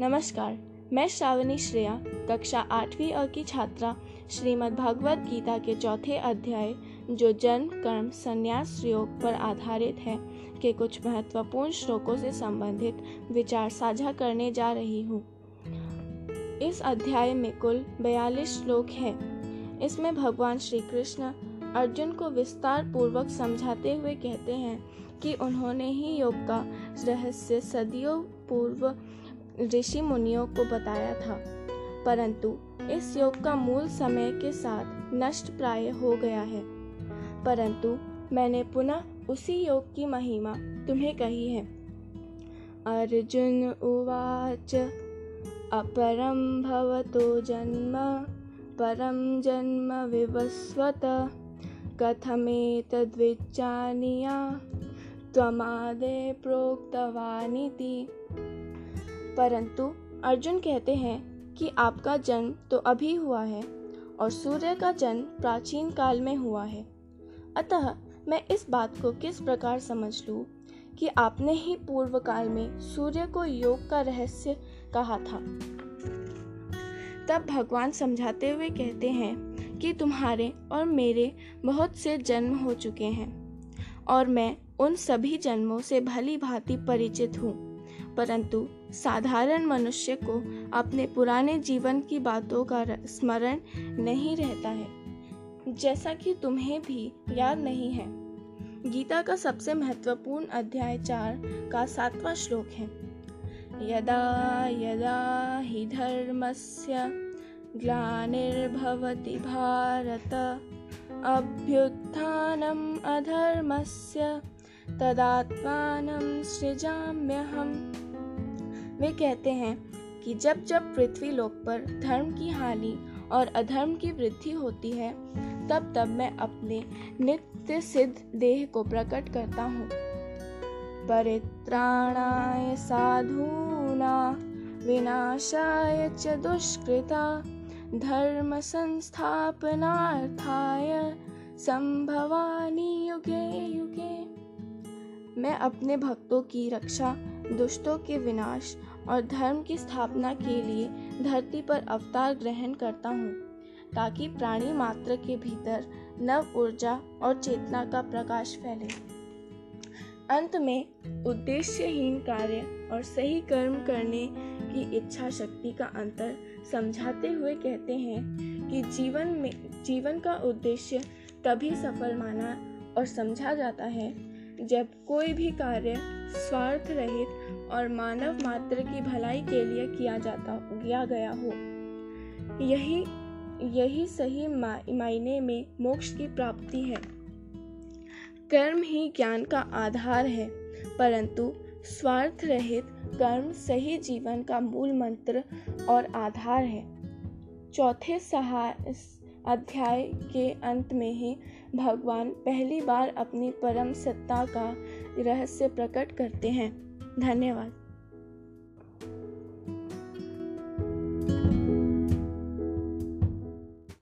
नमस्कार, मैं श्रावणी श्रेया, कक्षा आठवीं अ की छात्रा, श्रीमद् भगवद गीता के चौथे अध्याय, जो जन्म, कर्म, संन्यास, योग पर आधारित है, के कुछ महत्वपूर्ण श्लोकों से संबंधित विचार साझा करने जा रही हूँ। इस अध्याय में कुल बयालीस श्लोक हैं। इसमें भगवान श्री कृष्ण अर्जुन को विस्तार पूर्वक समझाते हुए कहते हैं कि उन्होंने ही योग का रहस्य सदियों पूर्व ऋषि मुनियों को बताया था, परंतु इस योग का मूल समय के साथ नष्ट प्राय हो गया है। परंतु मैंने पुनः उसी योग की महिमा तुम्हें कही है। अर्जुन उवाच अपरम भवतो जन्म परम जन्म विवस्वत कथमेतद्विज्जानीया त्वमादे प्रोक्तवानिति। परंतु अर्जुन कहते हैं कि आपका जन्म तो अभी हुआ है और सूर्य का जन्म प्राचीन काल में हुआ है। अतः मैं इस बात को किस प्रकार समझ लूँ कि आपने ही पूर्व काल में सूर्य को योग का रहस्य कहा था? तब भगवान समझाते हुए कहते हैं कि तुम्हारे और मेरे बहुत से जन्म हो चुके हैं और मैं उन सभी जन्मों से भली भांति परिचित हूँ। परंतु साधारण मनुष्य को अपने पुराने जीवन की बातों का स्मरण नहीं रहता है। जैसा कि तुम्हें भी याद नहीं है, गीता का सबसे महत्वपूर्ण अध्याय चार का सातवां श्लोक है। यदा यदा हि धर्मस्य ग्लानिर्भवति भारत, अभ्युत्थानम् अधर्मस्य, तदात्मानं सृजाम्यहम्। वे कहते हैं कि जब जब पृथ्वी लोक पर धर्म की हानि और अधर्म की वृद्धि होती है, तब तब मैं अपने नित्य सिद्ध देह को प्रकट करता हूँ। परित्राणाय साधूना, विनाशाय च दुष्कृता, धर्म संस्थापनार्थाय संभवानी युगे युगे। मैं अपने भक्तों की रक्षा, दुष्टों के विनाश और धर्म की स्थापना के लिए धरती पर अवतार ग्रहण करता हूँ, ताकि प्राणी मात्र के भीतर नव ऊर्जा और चेतना का प्रकाश फैले। अंत में, उद्देश्यहीन कार्य और सही कर्म करने की इच्छा शक्ति का अंतर समझाते हुए कहते हैं कि जीवन में, जीवन का उद्देश्य तभी सफल माना और समझा जाता है जब कोई भी कार्य स्वार्थ रहित और मानव मात्र की भलाई के लिए किया जाता, किया गया हो। यही यही सही मायने में मोक्ष की प्राप्ति है। कर्म ही ज्ञान का आधार है, परंतु स्वार्थ रहित कर्म सही जीवन का मूल मंत्र और आधार है। चौथे अध्याय के अंत में ही भगवान पहली बार अपनी परम सत्ता का रहस्य प्रकट करते हैं। धन्यवाद।